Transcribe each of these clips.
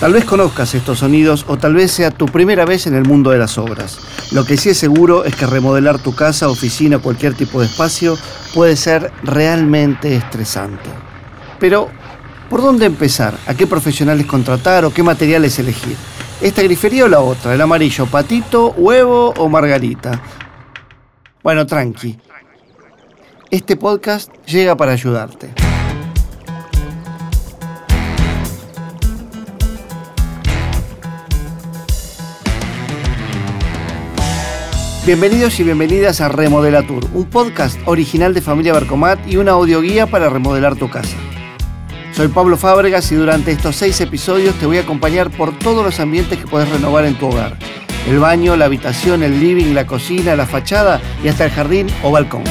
Tal vez conozcas estos sonidos o tal vez sea tu primera vez en el mundo de las obras. Lo que sí es seguro es que remodelar tu casa, oficina o cualquier tipo de espacio puede ser realmente estresante. Pero, ¿por dónde empezar? ¿A qué profesionales contratar o qué materiales elegir? ¿Esta grifería o la otra? ¿El amarillo patito, huevo o margarita? Bueno, tranqui. Este podcast llega para ayudarte. Bienvenidos y bienvenidas a Remodelatur, un podcast original de Familia Barcomat y una audioguía para remodelar tu casa. Soy Pablo Fábregas y durante estos seis episodios te voy a acompañar por todos los ambientes que puedes renovar en tu hogar. El baño, la habitación, el living, la cocina, la fachada y hasta el jardín o balcón.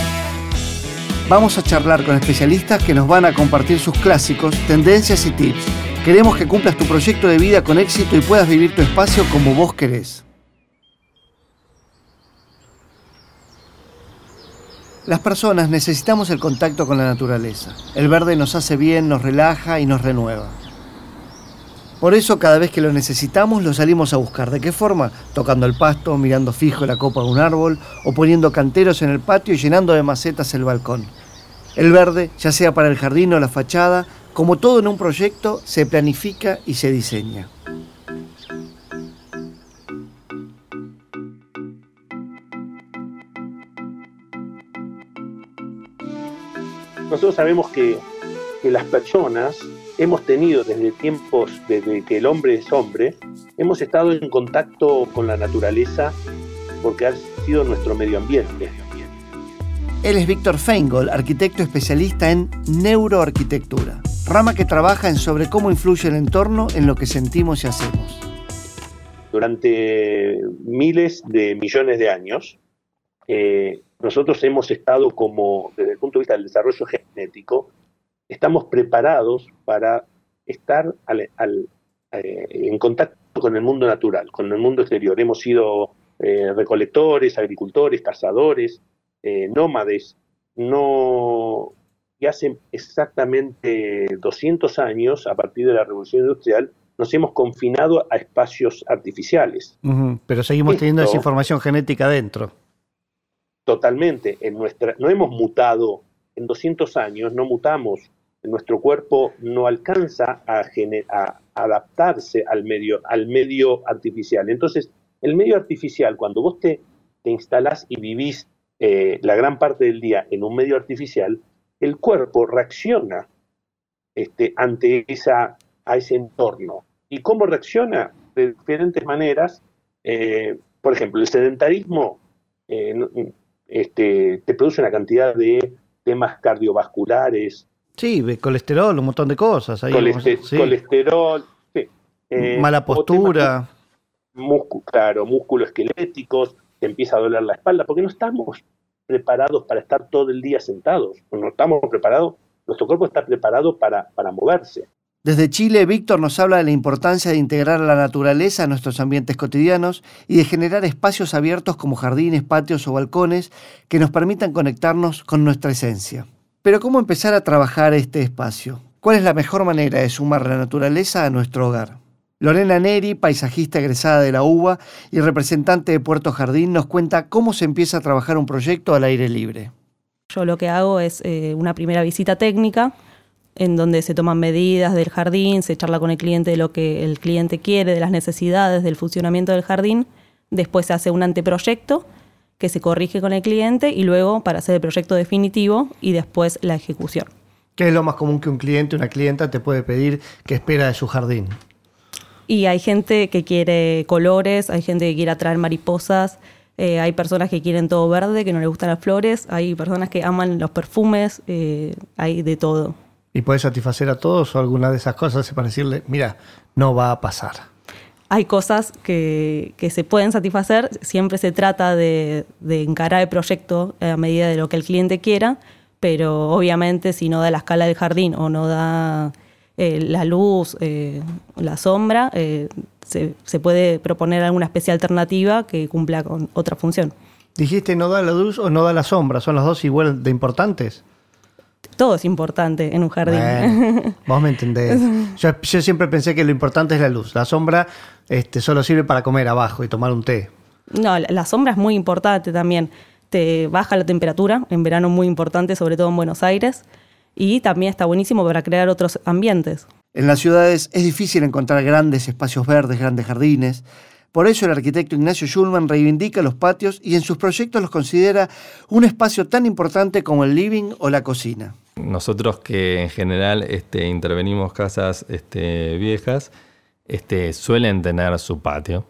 Vamos a charlar con especialistas que nos van a compartir sus clásicos, tendencias y tips. Queremos que cumplas tu proyecto de vida con éxito y puedas vivir tu espacio como vos querés. Las personas necesitamos el contacto con la naturaleza. El verde nos hace bien, nos relaja y nos renueva. Por eso cada vez que lo necesitamos lo salimos a buscar. ¿De qué forma? Tocando el pasto, mirando fijo la copa de un árbol o poniendo canteros en el patio y llenando de macetas el balcón. El verde, ya sea para el jardín o la fachada, como todo en un proyecto, se planifica y se diseña. Nosotros sabemos que, las personas hemos tenido desde tiempos, desde que el hombre es hombre, hemos estado en contacto con la naturaleza porque ha sido nuestro medio ambiente. Él es Víctor Feingold, arquitecto especialista en neuroarquitectura, rama que trabaja en sobre cómo influye el entorno en lo que sentimos y hacemos. Durante miles de millones de años, eh, nosotros hemos estado como, desde el punto de vista del desarrollo genético, estamos preparados para estar eh, en contacto con el mundo natural, con el mundo exterior. Hemos sido eh, recolectores, agricultores, cazadores, eh, nómades. No, y hace exactamente 200 años, a partir de la revolución industrial, nos hemos confinado a espacios artificiales. pero seguimos teniendo esa información genética dentro. Totalmente. En nuestra, no hemos mutado en 200 años, no mutamos. Nuestro cuerpo no alcanza a, adaptarse al medio, al medio artificial. Entonces, el medio artificial, cuando vos te, te instalás y vivís eh, la gran parte del día en un medio artificial, el cuerpo reacciona este, ante esa, a ese entorno. ¿Y cómo reacciona? De diferentes maneras. Eh, por ejemplo, el sedentarismo eh, este, te produce una cantidad de temas cardiovasculares. Sí, colesterol, un montón de cosas. Colesterol, eh, mala postura. claro, músculos esqueléticos, te empieza a doler la espalda, porque no estamos preparados para estar todo el día sentados. No estamos preparados, nuestro cuerpo está preparado para, para moverse. Desde Chile, Víctor nos habla de la importancia de integrar la naturaleza a nuestros ambientes cotidianos y de generar espacios abiertos como jardines, patios o balcones que nos permitan conectarnos con nuestra esencia. Pero ¿cómo empezar a trabajar este espacio? ¿Cuál es la mejor manera de sumar la naturaleza a nuestro hogar? Lorena Neri, paisajista egresada de la UBA y representante de Puerto Jardín, nos cuenta cómo se empieza a trabajar un proyecto al aire libre. Yo lo que hago es eh, una primera visita técnica en donde se toman medidas del jardín, se charla con el cliente de lo que el cliente quiere, de las necesidades, del funcionamiento del jardín. Después se hace un anteproyecto que se corrige con el cliente y luego para hacer el proyecto definitivo y después la ejecución. ¿Qué es lo más común que un cliente, una clienta te puede pedir que espera de su jardín? Y hay gente que quiere colores, hay gente que quiere atraer mariposas, eh, hay personas que quieren todo verde, que no les gustan las flores, hay personas que aman los perfumes, eh, hay de todo. ¿Y puede satisfacer a todos o alguna de esas cosas para decirle, mira, no va a pasar? Hay cosas que, se pueden satisfacer, siempre se trata de, encarar el proyecto a medida de lo que el cliente quiera, pero obviamente si no da la escala del jardín o no da eh, la luz, eh, la sombra, eh, se, se, puede proponer alguna especie alternativa que cumpla con otra función. Dijiste no da la luz o no da la sombra, ¿son las dos igual de importantes? Todo es importante en un jardín. Bueno, vos me entendés. Yo, yo siempre pensé que lo importante es la luz. La sombra este, solo sirve para comer abajo y tomar un té. No, la, la sombra es muy importante también. Te baja la temperatura, en verano muy importante, sobre todo en Buenos Aires, y también está buenísimo para crear otros ambientes. En las ciudades es difícil encontrar grandes espacios verdes, grandes jardines. Por eso el arquitecto Ignacio Schulman reivindica los patios y en sus proyectos los considera un espacio tan importante como el living o la cocina. Nosotros que en general este, intervenimos casas este, viejas, este, suelen tener su patio.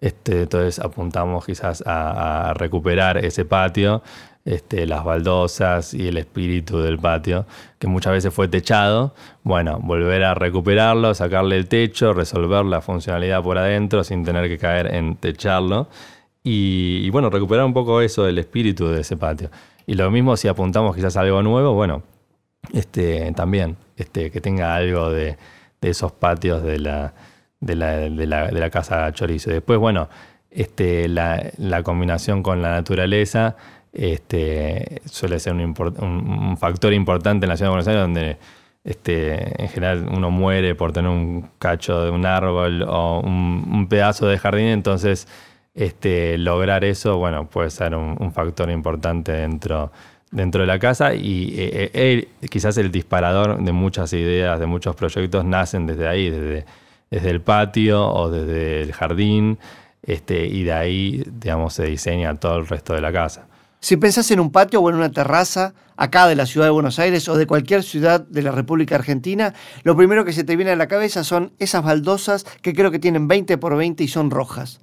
Entonces apuntamos quizás a recuperar ese patio, este, las baldosas y el espíritu del patio, que muchas veces fue techado. Bueno, volver a recuperarlo, sacarle el techo, resolver la funcionalidad por adentro sin tener que caer en techarlo. Y, bueno, recuperar un poco eso, el espíritu de ese patio. Y lo mismo si apuntamos quizás a algo nuevo, bueno, este, también este, que tenga algo de, de esos patios de la, de la, de la, de la casa chorizo. Después, bueno, este, la, la combinación con la naturaleza este, suele ser un, factor importante en la ciudad de Buenos Aires donde este, en general uno muere por tener un cacho de un árbol o un, pedazo de jardín, entonces este, lograr eso, bueno, puede ser un, factor importante dentro, dentro de la casa y eh, eh, quizás el disparador de muchas ideas, de muchos proyectos nacen desde ahí, desde, desde el patio o desde el jardín, este, y de ahí, digamos, se diseña todo el resto de la casa. Si pensás en un patio o en una terraza, acá de la ciudad de Buenos Aires o de cualquier ciudad de la República Argentina, lo primero que se te viene a la cabeza son esas baldosas que creo que tienen 20 por 20 y son rojas.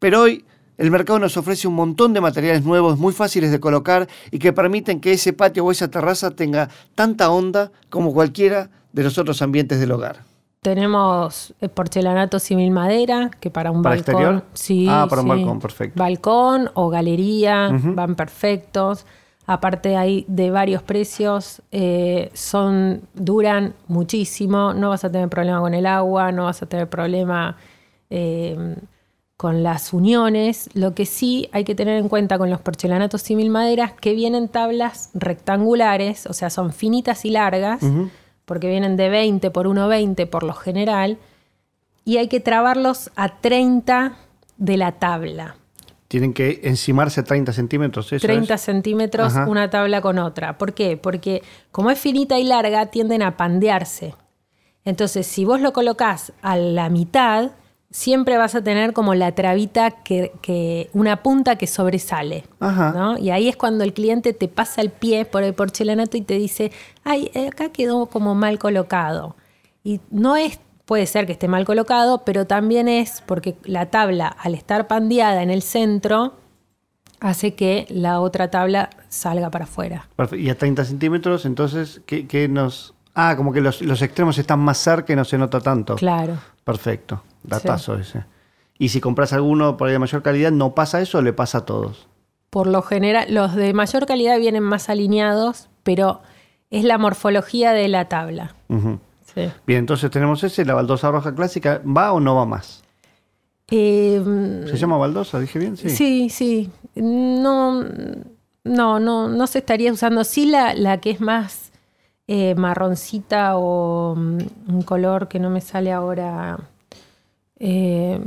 Pero hoy el mercado nos ofrece un montón de materiales nuevos muy fáciles de colocar y que permiten que ese patio o esa terraza tenga tanta onda como cualquiera de los otros ambientes del hogar. Tenemos eh, porcelanato símil madera, que para un ¿Para balcón. exterior? Sí, Ah, para un balcón, perfecto. Balcón o galería, van perfectos. Aparte hay de varios precios, eh, son, duran muchísimo, no vas a tener problema con el agua, no vas a tener problema eh, con las uniones. Lo que sí hay que tener en cuenta con los porcelanatos símil maderas que vienen tablas rectangulares, o sea, son finitas y largas, porque vienen de 20 por 1,20 por lo general, y hay que trabarlos a 30 de la tabla. Tienen que encimarse 30 centímetros, eso 30 es? centímetros Ajá. una tabla con otra. ¿Por qué? Porque como es finita y larga, tienden a pandearse. Entonces, si vos lo colocás a la mitad, siempre vas a tener como la trabita que, que- una punta que sobresale. Ajá. ¿no? Y ahí es cuando el cliente te pasa el pie por el porcelanato y te dice, ay, eh, acá quedó como mal colocado. Y no es, puede ser que esté mal colocado, pero también es porque la tabla, al estar pandeada en el centro, hace que la otra tabla salga para afuera. Y a 30 centímetros, entonces, ¿qué, qué nos...? Ah, como que los, los extremos están más cerca y no se nota tanto. Claro. Perfecto. Datazo ese. Y si compras alguno por ahí de mayor calidad, ¿no pasa eso o le pasa a todos? Por lo general, los de mayor calidad vienen más alineados, pero es la morfología de la tabla. Sí. Bien, entonces tenemos ese, la baldosa roja clásica. ¿Va o no va más? Eh, ¿Se llama baldosa? ¿Dije bien? Sí. Sí, sí. No, no, no, no se estaría usando. Sí, la, la que es más eh, marroncita o mm, un color que no me sale ahora. Eh,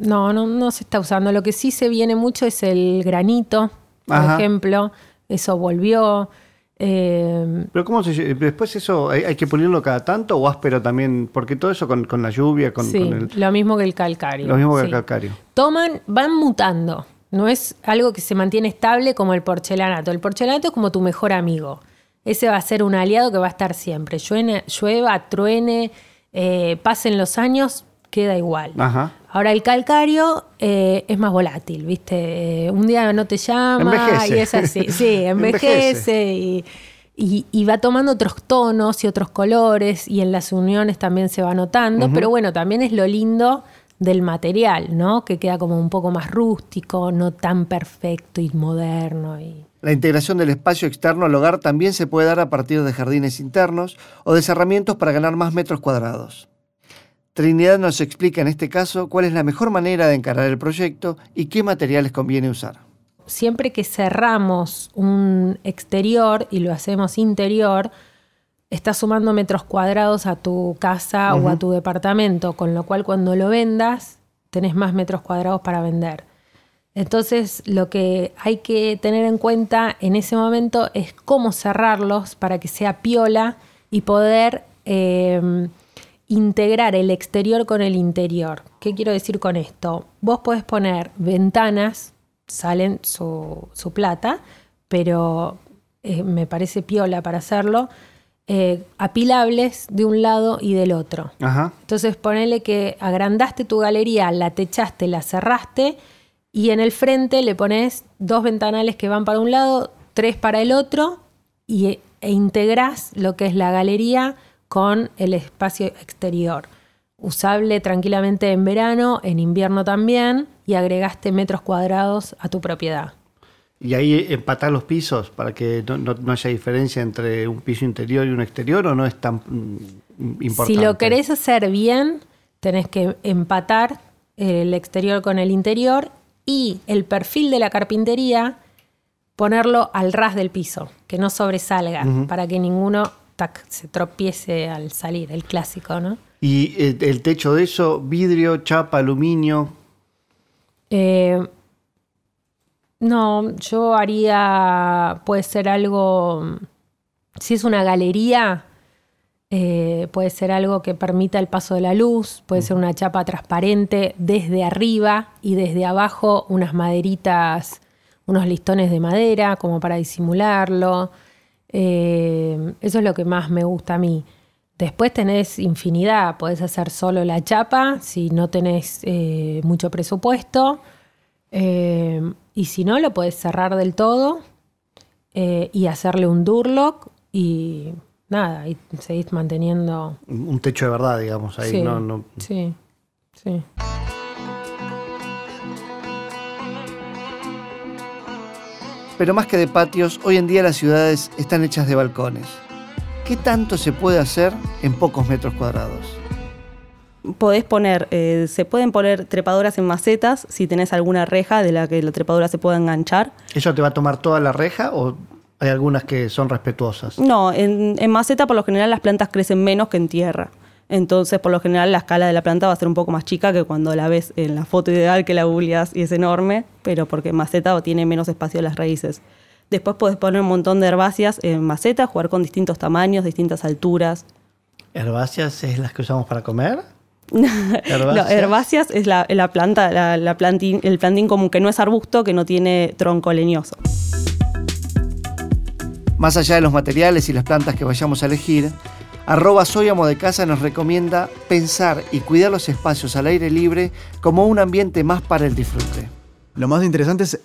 no, no, no se está usando. Lo que sí se viene mucho es el granito, por Ajá. ejemplo. Eso volvió. Eh, Pero ¿cómo se Después eso, ¿hay, hay que pulirlo cada tanto o áspero también? Porque todo eso con, con la lluvia, con, sí, con el... lo mismo que el calcario. Lo mismo que el calcario. toman, van mutando. No es algo que se mantiene estable como el porcelanato. El porcelanato es como tu mejor amigo. Ese va a ser un aliado que va a estar siempre. Lluene- llueva, truene, eh, pasen los años, queda igual. Ajá. Ahora el calcario eh, es más volátil, ¿viste? Eh, un día no te llama Envejece. y es así. Sí, envejece y, y- y va tomando otros tonos y otros colores y en las uniones también se va notando. Pero bueno, también es lo lindo del material, ¿no? Que queda como un poco más rústico, no tan perfecto y moderno. Y... La integración del espacio externo al hogar también se puede dar a partir de jardines internos o de cerramientos para ganar más metros cuadrados. Trinidad nos explica en este caso cuál es la mejor manera de encarar el proyecto y qué materiales conviene usar. siempre que cerramos un exterior y lo hacemos interior, estás sumando metros cuadrados a tu casa o a tu departamento, con lo cual cuando lo vendas, tenés más metros cuadrados para vender. Entonces, lo que hay que tener en cuenta en ese momento es cómo cerrarlos para que sea piola y poder eh, integrar el exterior con el interior. ¿Qué quiero decir con esto? Vos podés poner ventanas, salen su, plata, pero eh, me parece piola para hacerlo eh, apilables de un lado y del otro. Entonces ponele que agrandaste tu galería, la techaste, la cerraste y en el frente le pones dos ventanales que van para un lado, tres para el otro y, e integrás lo que es la galería con el espacio exterior. Usable tranquilamente en verano, en invierno también, y agregaste metros cuadrados a tu propiedad. ¿Y ahí empatar los pisos para que no, haya diferencia entre un piso interior y un exterior o no es tan mm, importante? Si lo querés hacer bien, tenés que empatar el exterior con el interior y el perfil de la carpintería ponerlo al ras del piso, que no sobresalga, para que ninguno se tropiece al salir, el clásico, ¿no? ¿Y eh, el techo de eso, vidrio, chapa, aluminio? Eh, no, yo haría, puede ser algo, si es una galería, eh, puede ser algo que permita el paso de la luz, puede ser una chapa transparente desde arriba y desde abajo unas maderitas, unos listones de madera como para disimularlo. Eh, eso es lo que más me gusta a mí. Después tenés infinidad, podés hacer solo la chapa si no tenés eh, mucho presupuesto. Y si no, lo puedes cerrar del todo eh, y hacerle un durlock y nada, y seguís manteniendo. Un techo de verdad, digamos, ahí. Sí, no, sí, sí. Pero más que de patios, hoy en día las ciudades están hechas de balcones. ¿Qué tanto se puede hacer en pocos metros cuadrados? podés poner, eh, se pueden poner trepadoras en macetas si tenés alguna reja de la que la trepadora se pueda enganchar. ¿Eso te va a tomar toda la reja o hay algunas que son respetuosas? No, en, maceta por lo general las plantas crecen menos que en tierra. Entonces, por lo general, la escala de la planta va a ser un poco más chica que cuando la ves en la foto ideal que la googleas y es enorme, pero porque en maceta tiene menos espacio las raíces. Después podés poner un montón de herbáceas en maceta, jugar con distintos tamaños, distintas alturas. ¿Herbáceas es las que usamos para comer? ¿Herbáceas? herbáceas es la, planta, la, plantín, el plantín común, que no es arbusto, que no tiene tronco leñoso. Más allá de los materiales y las plantas que vayamos a elegir, arroba soy amo de casa nos recomienda pensar y cuidar los espacios al aire libre como un ambiente más para el disfrute. Lo más interesante es,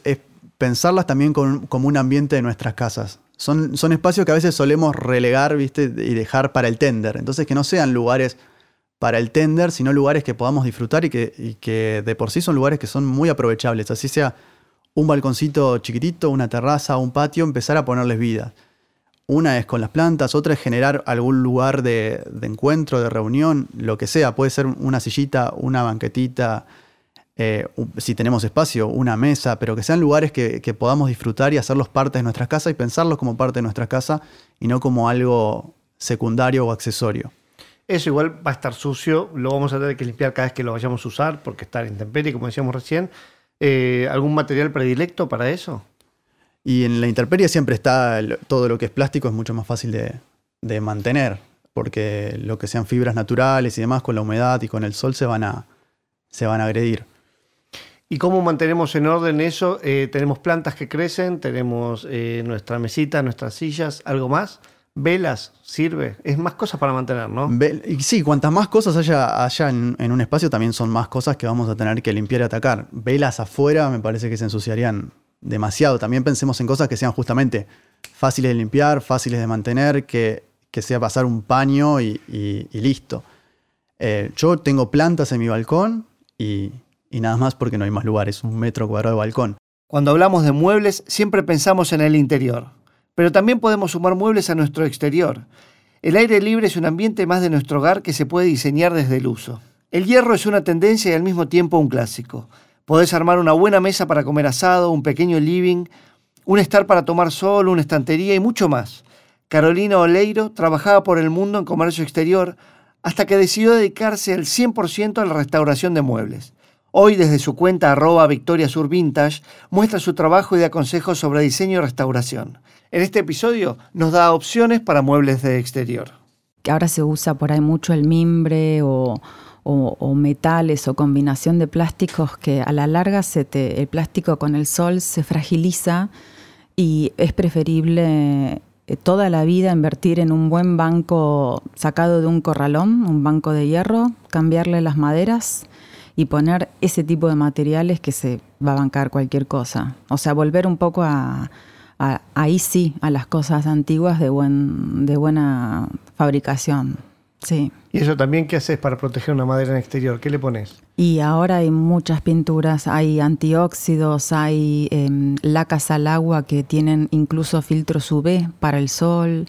pensarlas también como un ambiente de nuestras casas. Son, espacios que a veces solemos relegar ¿viste? y dejar para el tender. Entonces que no sean lugares para el tender, sino lugares que podamos disfrutar y que, de por sí son lugares que son muy aprovechables. Así sea un balconcito chiquitito, una terraza, un patio, empezar a ponerles vida. Una es con las plantas, otra es generar algún lugar de, encuentro, de reunión, lo que sea. Puede ser una sillita, una banquetita, eh, si tenemos espacio, una mesa, pero que sean lugares que, podamos disfrutar y hacerlos parte de nuestra casa y pensarlos como parte de nuestra casa y no como algo secundario o accesorio. Eso igual va a estar sucio, lo vamos a tener que limpiar cada vez que lo vayamos a usar porque está en intemperie, como decíamos recién. Eh, ¿Algún material predilecto para eso? Y en la intemperie siempre está todo lo que es plástico, es mucho más fácil de, mantener, porque lo que sean fibras naturales y demás, con la humedad y con el sol se van a, se van a agredir. ¿Y cómo mantenemos en orden eso? Eh, tenemos plantas que crecen, tenemos eh, nuestra mesita, nuestras sillas, ¿algo más? velas sirve, es más cosas para mantener, ¿no? sí, cuantas más cosas haya, haya en, un espacio, también son más cosas que vamos a tener que limpiar y atacar. Velas afuera me parece que se ensuciarían demasiado. También pensemos en cosas que sean justamente fáciles de limpiar, fáciles de mantener, que, sea pasar un paño y, listo. Eh, yo tengo plantas en mi balcón y, y nada más porque no hay más lugares, un metro cuadrado de balcón. Cuando hablamos de muebles, siempre pensamos en el interior pero también podemos sumar muebles a nuestro exterior. El aire libre es un ambiente más de nuestro hogar que se puede diseñar desde el uso. El hierro es una tendencia y al mismo tiempo un clásico. Podés armar una buena mesa para comer asado, un pequeño living, un estar para tomar sol, una estantería y mucho más. Carolina Oleiro trabajaba por el mundo en comercio exterior hasta que decidió dedicarse al 100% a la restauración de muebles. Hoy desde su cuenta arroba Victoria Sur Vintage muestra su trabajo y da consejos sobre diseño y restauración. En este episodio nos da opciones para muebles de exterior. Ahora se usa por ahí mucho el mimbre o, o, metales o combinación de plásticos que a la larga se te, el plástico con el sol se fragiliza y es preferible eh, toda la vida invertir en un buen banco sacado de un corralón, un banco de hierro, cambiarle las maderas y poner ese tipo de materiales que se va a bancar cualquier cosa. O sea, volver un poco a, ahí sí, a las cosas antiguas de, buen, de buena fabricación. Sí. ¿Y eso también qué haces para proteger una madera en exterior? ¿Qué le pones? Y ahora hay muchas pinturas, hay antióxidos, hay em, lacas al agua que tienen incluso filtros UV para el sol.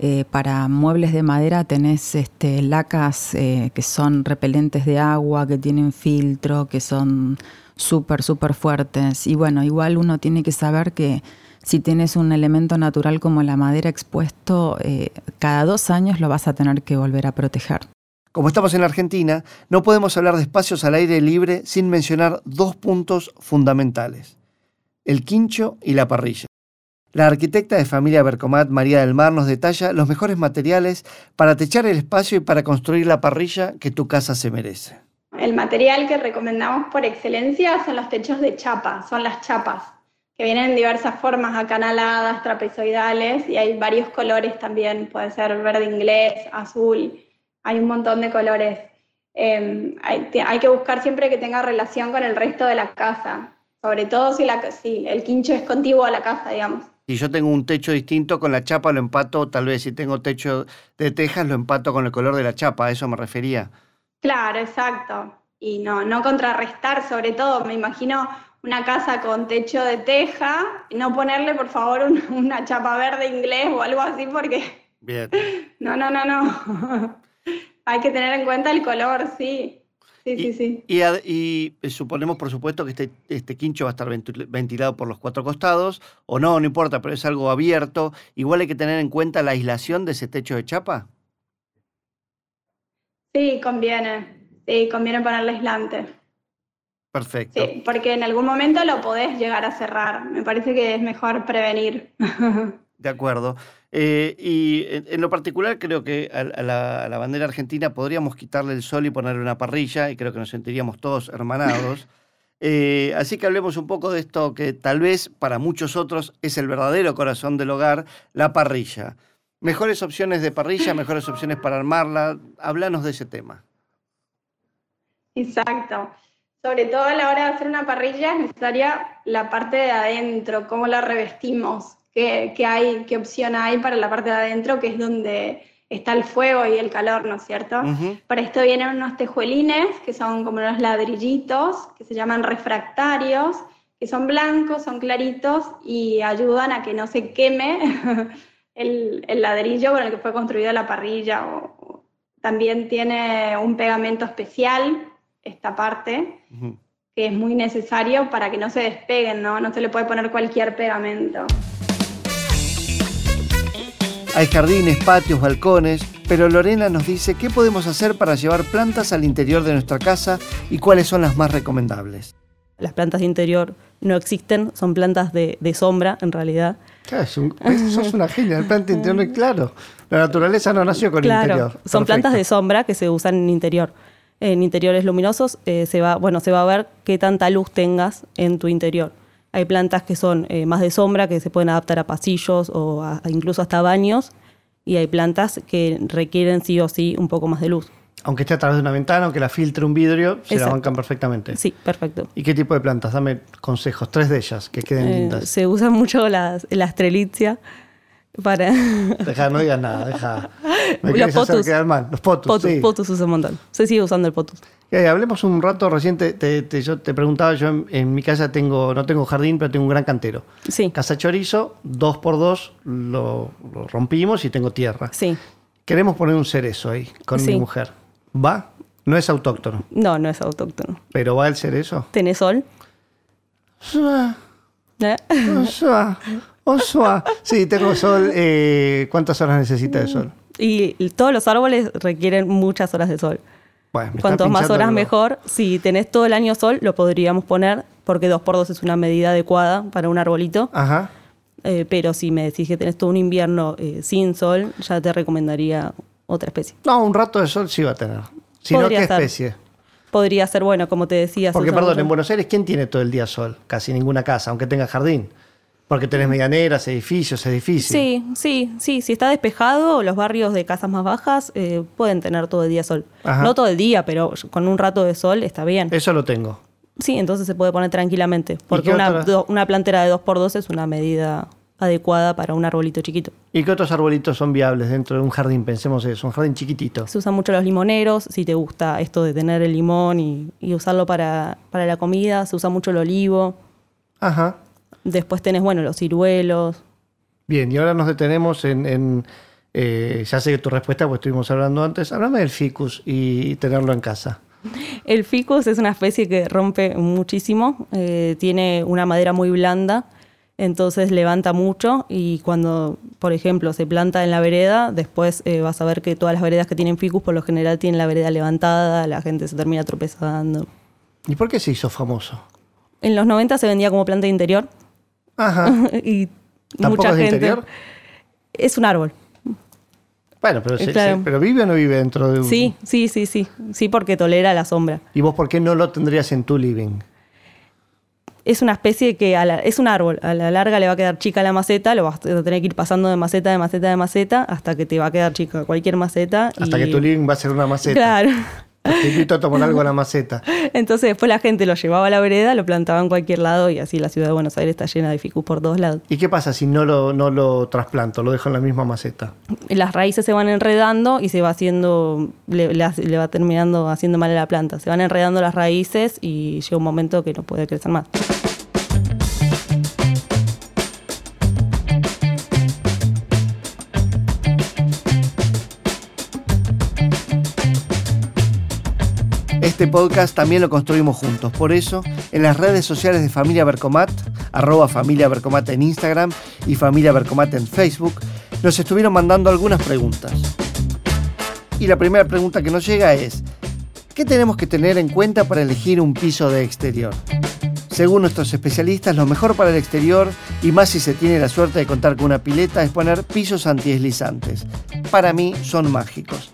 Eh, para muebles de madera tenés este, lacas eh, que son repelentes de agua, que tienen filtro, que son súper, súper fuertes. Y bueno, igual uno tiene que saber que si tienes un elemento natural como la madera expuesto, eh, cada dos años lo vas a tener que volver a proteger. Como estamos en Argentina, no podemos hablar de espacios al aire libre sin mencionar dos puntos fundamentales, el quincho y la parrilla. La arquitecta de familia Bercomat, María del Mar, nos detalla los mejores materiales para techar el espacio y para construir la parrilla que tu casa se merece. El material que recomendamos por excelencia son los techos de chapa, son las chapas, que vienen en diversas formas, acanaladas, trapezoidales, y hay varios colores también, puede ser verde inglés, azul, hay un montón de colores. Em, hay, hay, que buscar siempre que tenga relación con el resto de la casa, sobre todo si, la, si el quincho es contiguo a la casa, digamos. Si yo tengo un techo distinto con la chapa, lo empato, tal vez si tengo techo de tejas, lo empato con el color de la chapa, a eso me refería. Claro, exacto. Y no, no contrarrestar, sobre todo, me imagino una casa con techo de teja, y no ponerle, por favor, una chapa verde inglés o algo así, porque... Bien. No, no, no, no. Hay que tener en cuenta el color, sí. Sí, y, sí, sí. Y, eh, suponemos, por supuesto, que este, este quincho va a estar ventilado por los cuatro costados, o no, no importa, pero es algo abierto. Igual hay que tener en cuenta la aislación de ese techo de chapa. Sí, conviene. Sí, conviene ponerle aislante. Perfecto. Sí, porque en algún momento lo podés llegar a cerrar. Me parece que es mejor prevenir. De acuerdo. Eh, y en, lo particular creo que a, la, bandera argentina podríamos quitarle el sol y ponerle una parrilla y creo que nos sentiríamos todos hermanados. Eh, así que hablemos un poco de esto que tal vez para muchos otros es el verdadero corazón del hogar, la parrilla. Mejores opciones de parrilla, mejores opciones para armarla. Háblanos de ese tema. Exacto. Sobre todo a la hora de hacer una parrilla es necesaria la parte de adentro, cómo la revestimos qué, hay, qué opción hay para la parte de adentro, que es donde está el fuego y el calor, ¿no es cierto? Para esto vienen unos tejuelines, que son como unos ladrillitos, que se llaman refractarios, que son blancos, son claritos y ayudan a que no se queme el, ladrillo con el que fue construida la parrilla. también tiene un pegamento especial, esta parte, que es muy necesario para que no se despeguen, ¿no? No se le puede poner cualquier pegamento. Hay jardines, patios, balcones, pero Lorena nos dice qué podemos hacer para llevar plantas al interior de nuestra casa y cuáles son las más recomendables. Las plantas de interior no existen, son plantas de, sombra en realidad. Claro, sos una genia, el planta interior, claro. La naturaleza no nació con claro, interior. Son plantas de sombra que se usan en interior. En interiores luminosos eh, se, va, bueno, se va a ver qué tanta luz tengas en tu interior. Hay plantas que son eh, más de sombra, que se pueden adaptar a pasillos o incluso hasta baños. Y hay plantas que requieren sí o sí un poco más de luz. Aunque esté a través de una ventana, aunque la filtre un vidrio, se la bancan perfectamente. Sí, perfecto. ¿Y qué tipo de plantas? Dame consejos, tres de ellas que queden eh, lindas. Se usa mucho la, la estrelitzia para... Deja, no digas nada, deja. Me los potus. quedar mal. Los potus, potus, sí. potus usa un montón. Se sigue usando el potus. Eh, hablemos un rato, reciente te, yo te preguntaba, yo en, mi casa tengo, no tengo jardín, pero tengo un gran cantero. Sí. Casa chorizo, dos por dos, lo, rompimos y tengo tierra. Sí. Queremos poner un cerezo ahí con mi mujer. ¿Va? No es autóctono. No, no es autóctono. ¿Pero va el cerezo? ¿Tenés sol? Sua, osua. Sí, tengo sol. eh, ¿Cuántas horas necesita de sol? Y todos los árboles requieren muchas horas de sol. Bueno, Cuanto más horas mejor. Si tenés todo el año sol, lo podríamos poner, porque 2x2 es una medida adecuada para un arbolito. Ajá. Eh, pero si me decís que tenés todo un invierno eh, sin sol, ya te recomendaría otra especie. No, un rato de sol sí va a tener. Si no, Podría ¿qué ser. especie? Podría ser, bueno, como te decía. Porque, perdón, mucho- en Buenos Aires, ¿quién tiene todo el día sol? Casi ninguna casa, aunque tenga jardín. Porque tenés medianeras, edificios, edificios. Sí, sí, sí. Si está despejado, los barrios de casas más bajas eh, pueden tener todo el día sol. Ajá. No todo el día, pero con un rato de sol está bien. Eso lo tengo. Sí, entonces se puede poner tranquilamente. Porque una, otra? do- una plantera de 2x2 es una medida adecuada para un arbolito chiquito. ¿Y qué otros arbolitos son viables dentro de un jardín? Pensemos eso, un jardín chiquitito. Se usan mucho los limoneros, si te gusta esto de tener el limón y, y usarlo para, para la comida, se usa mucho el olivo. Ajá. Después tenés, bueno, los ciruelos. Bien, y ahora nos detenemos en. en, eh, ya sé que tu respuesta, pues estuvimos hablando antes. Háblame del ficus y tenerlo en casa. El ficus es una especie que rompe muchísimo, eh, tiene una madera muy blanda, entonces levanta mucho y cuando, por ejemplo, se planta en la vereda, después eh, vas a ver que todas las veredas que tienen ficus por lo general tienen la vereda levantada, la gente se termina tropezando. ¿Y por qué se hizo famoso? En los 90 se vendía como planta de interior Ajá. y ¿Tampoco mucha es de gente... interior? Es un árbol. Bueno, pero, se- Claro. se- pero ¿vive o no vive dentro de un.? Sí, sí, sí, sí. Sí, porque tolera la sombra. ¿Y vos por qué no lo tendrías en tu living? es una especie que a la- es un árbol. A la larga le va a quedar chica la maceta, lo vas a tener que ir pasando de maceta, de maceta, de maceta, hasta que te va a quedar chica cualquier maceta. Hasta y- que tu living va a ser una maceta. Claro. Te invito a tomar algo a la maceta. Entonces después la gente lo llevaba a la vereda, lo plantaba en cualquier lado y así la ciudad de Buenos Aires está llena de ficus por todos lados. ¿Y qué pasa si no lo, no lo trasplanto? Lo dejo en la misma maceta. Las raíces se van enredando y se va haciendo, le, le va terminando haciendo mal a la planta. Se van enredando las raíces y llega un momento que no puede crecer más. Este podcast también lo construimos juntos. Por eso, en las redes sociales de Familia Bercomat, arroba Familia Bercomat en Instagram y Familia Bercomat en Facebook, nos estuvieron mandando algunas preguntas. Y la primera pregunta que nos llega es, ¿qué tenemos que tener en cuenta para elegir un piso de exterior? Según nuestros especialistas, lo mejor para el exterior, y más si se tiene la suerte de contar con una pileta, es poner pisos antideslizantes. Para mí son mágicos.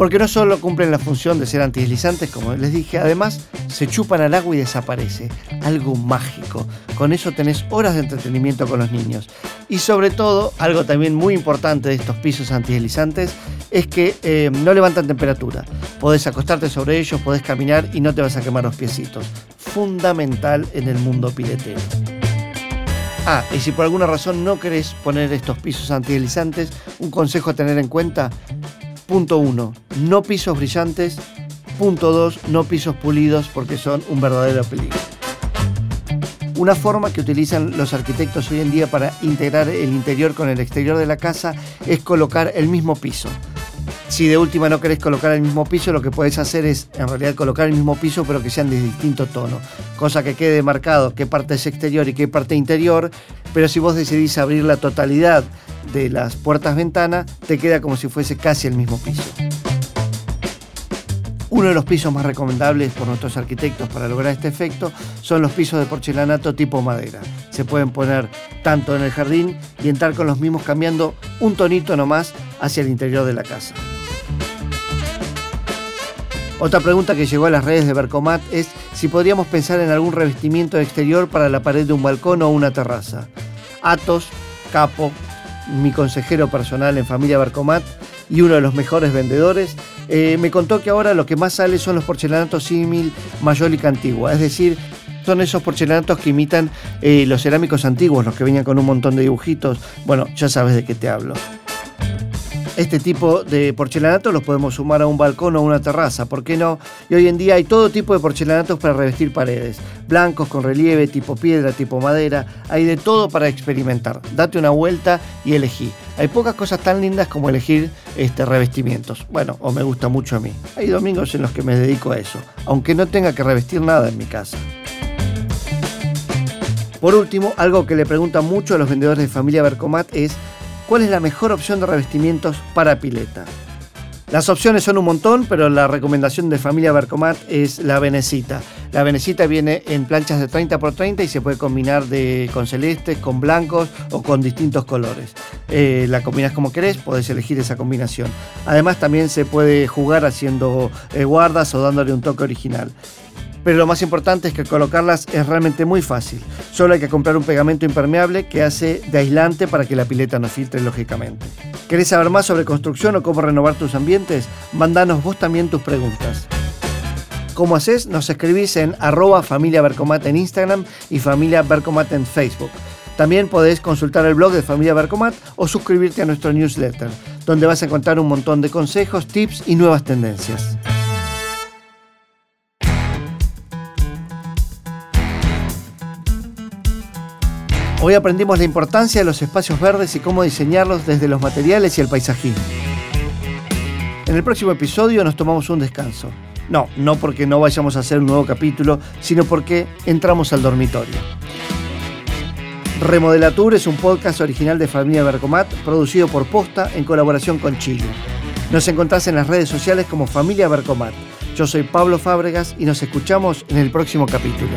Porque no solo cumplen la función de ser antideslizantes, como les dije, además se chupan al agua y desaparece. Algo mágico. Con eso tenés horas de entretenimiento con los niños. Y sobre todo, algo también muy importante de estos pisos antideslizantes es que eh, no levantan temperatura. Podés acostarte sobre ellos, podés caminar y no te vas a quemar los piecitos. Fundamental en el mundo piletero. Ah, y si por alguna razón no querés poner estos pisos antideslizantes, un consejo a tener en cuenta, Punto 1. No pisos brillantes. Punto 2. No pisos pulidos porque son un verdadero peligro. Una forma que utilizan los arquitectos hoy en día para integrar el interior con el exterior de la casa es colocar el mismo piso. Si de última no querés colocar el mismo piso, lo que podés hacer es en realidad colocar el mismo piso pero que sean de distinto tono. Cosa que quede marcado qué parte es exterior y qué parte interior. Pero si vos decidís abrir la totalidad de las puertas ventana, te queda como si fuese casi el mismo piso. Uno de los pisos más recomendables por nuestros arquitectos para lograr este efecto son los pisos de porcelanato tipo madera. Se pueden poner tanto en el jardín y entrar con los mismos cambiando un tonito nomás hacia el interior de la casa. Otra pregunta que llegó a las redes de Bercomat es si podríamos pensar en algún revestimiento exterior para la pared de un balcón o una terraza. Atos, Capo, mi consejero personal en familia Bercomat y uno de los mejores vendedores, eh, me contó que ahora lo que más sale son los porcelanatos símil mayólica antigua, es decir, son esos porcelanatos que imitan eh, los cerámicos antiguos, los que venían con un montón de dibujitos. Bueno, ya sabes de qué te hablo. Este tipo de porcelanato los podemos sumar a un balcón o a una terraza, ¿por qué no? Y hoy en día hay todo tipo de porcelanatos para revestir paredes, blancos con relieve, tipo piedra, tipo madera, hay de todo para experimentar. Date una vuelta y elegí. Hay pocas cosas tan lindas como elegir este, revestimientos. Bueno, o me gusta mucho a mí. Hay domingos en los que me dedico a eso, aunque no tenga que revestir nada en mi casa. Por último, algo que le preguntan mucho a los vendedores de familia Bercomat es ¿cuál es la mejor opción de revestimientos para pileta? Las opciones son un montón, pero la recomendación de familia Bercomat es la venecita. La venecita viene en planchas de 30 x 30 y se puede combinar de, con celestes, con blancos o con distintos colores. Eh, la combinas como querés, podés elegir esa combinación. Además también se puede jugar haciendo eh, guardas o dándole un toque original pero lo más importante es que colocarlas es realmente muy fácil. Solo hay que comprar un pegamento impermeable que hace de aislante para que la pileta no filtre lógicamente. ¿Querés saber más sobre construcción o cómo renovar tus ambientes? Mandanos vos también tus preguntas. ¿Cómo haces? Nos escribís en arroba familia Bercomat en Instagram y familia Bercomat en Facebook. También podés consultar el blog de Familia Bercomat o suscribirte a nuestro newsletter, donde vas a encontrar un montón de consejos, tips y nuevas tendencias. Hoy aprendimos la importancia de los espacios verdes y cómo diseñarlos desde los materiales y el paisajismo. En el próximo episodio nos tomamos un descanso. No, no porque no vayamos a hacer un nuevo capítulo, sino porque entramos al dormitorio. Remodelatur es un podcast original de Familia Bercomat, producido por Posta en colaboración con Chile. Nos encontrás en las redes sociales como Familia Bercomat. Yo soy Pablo Fábregas y nos escuchamos en el próximo capítulo.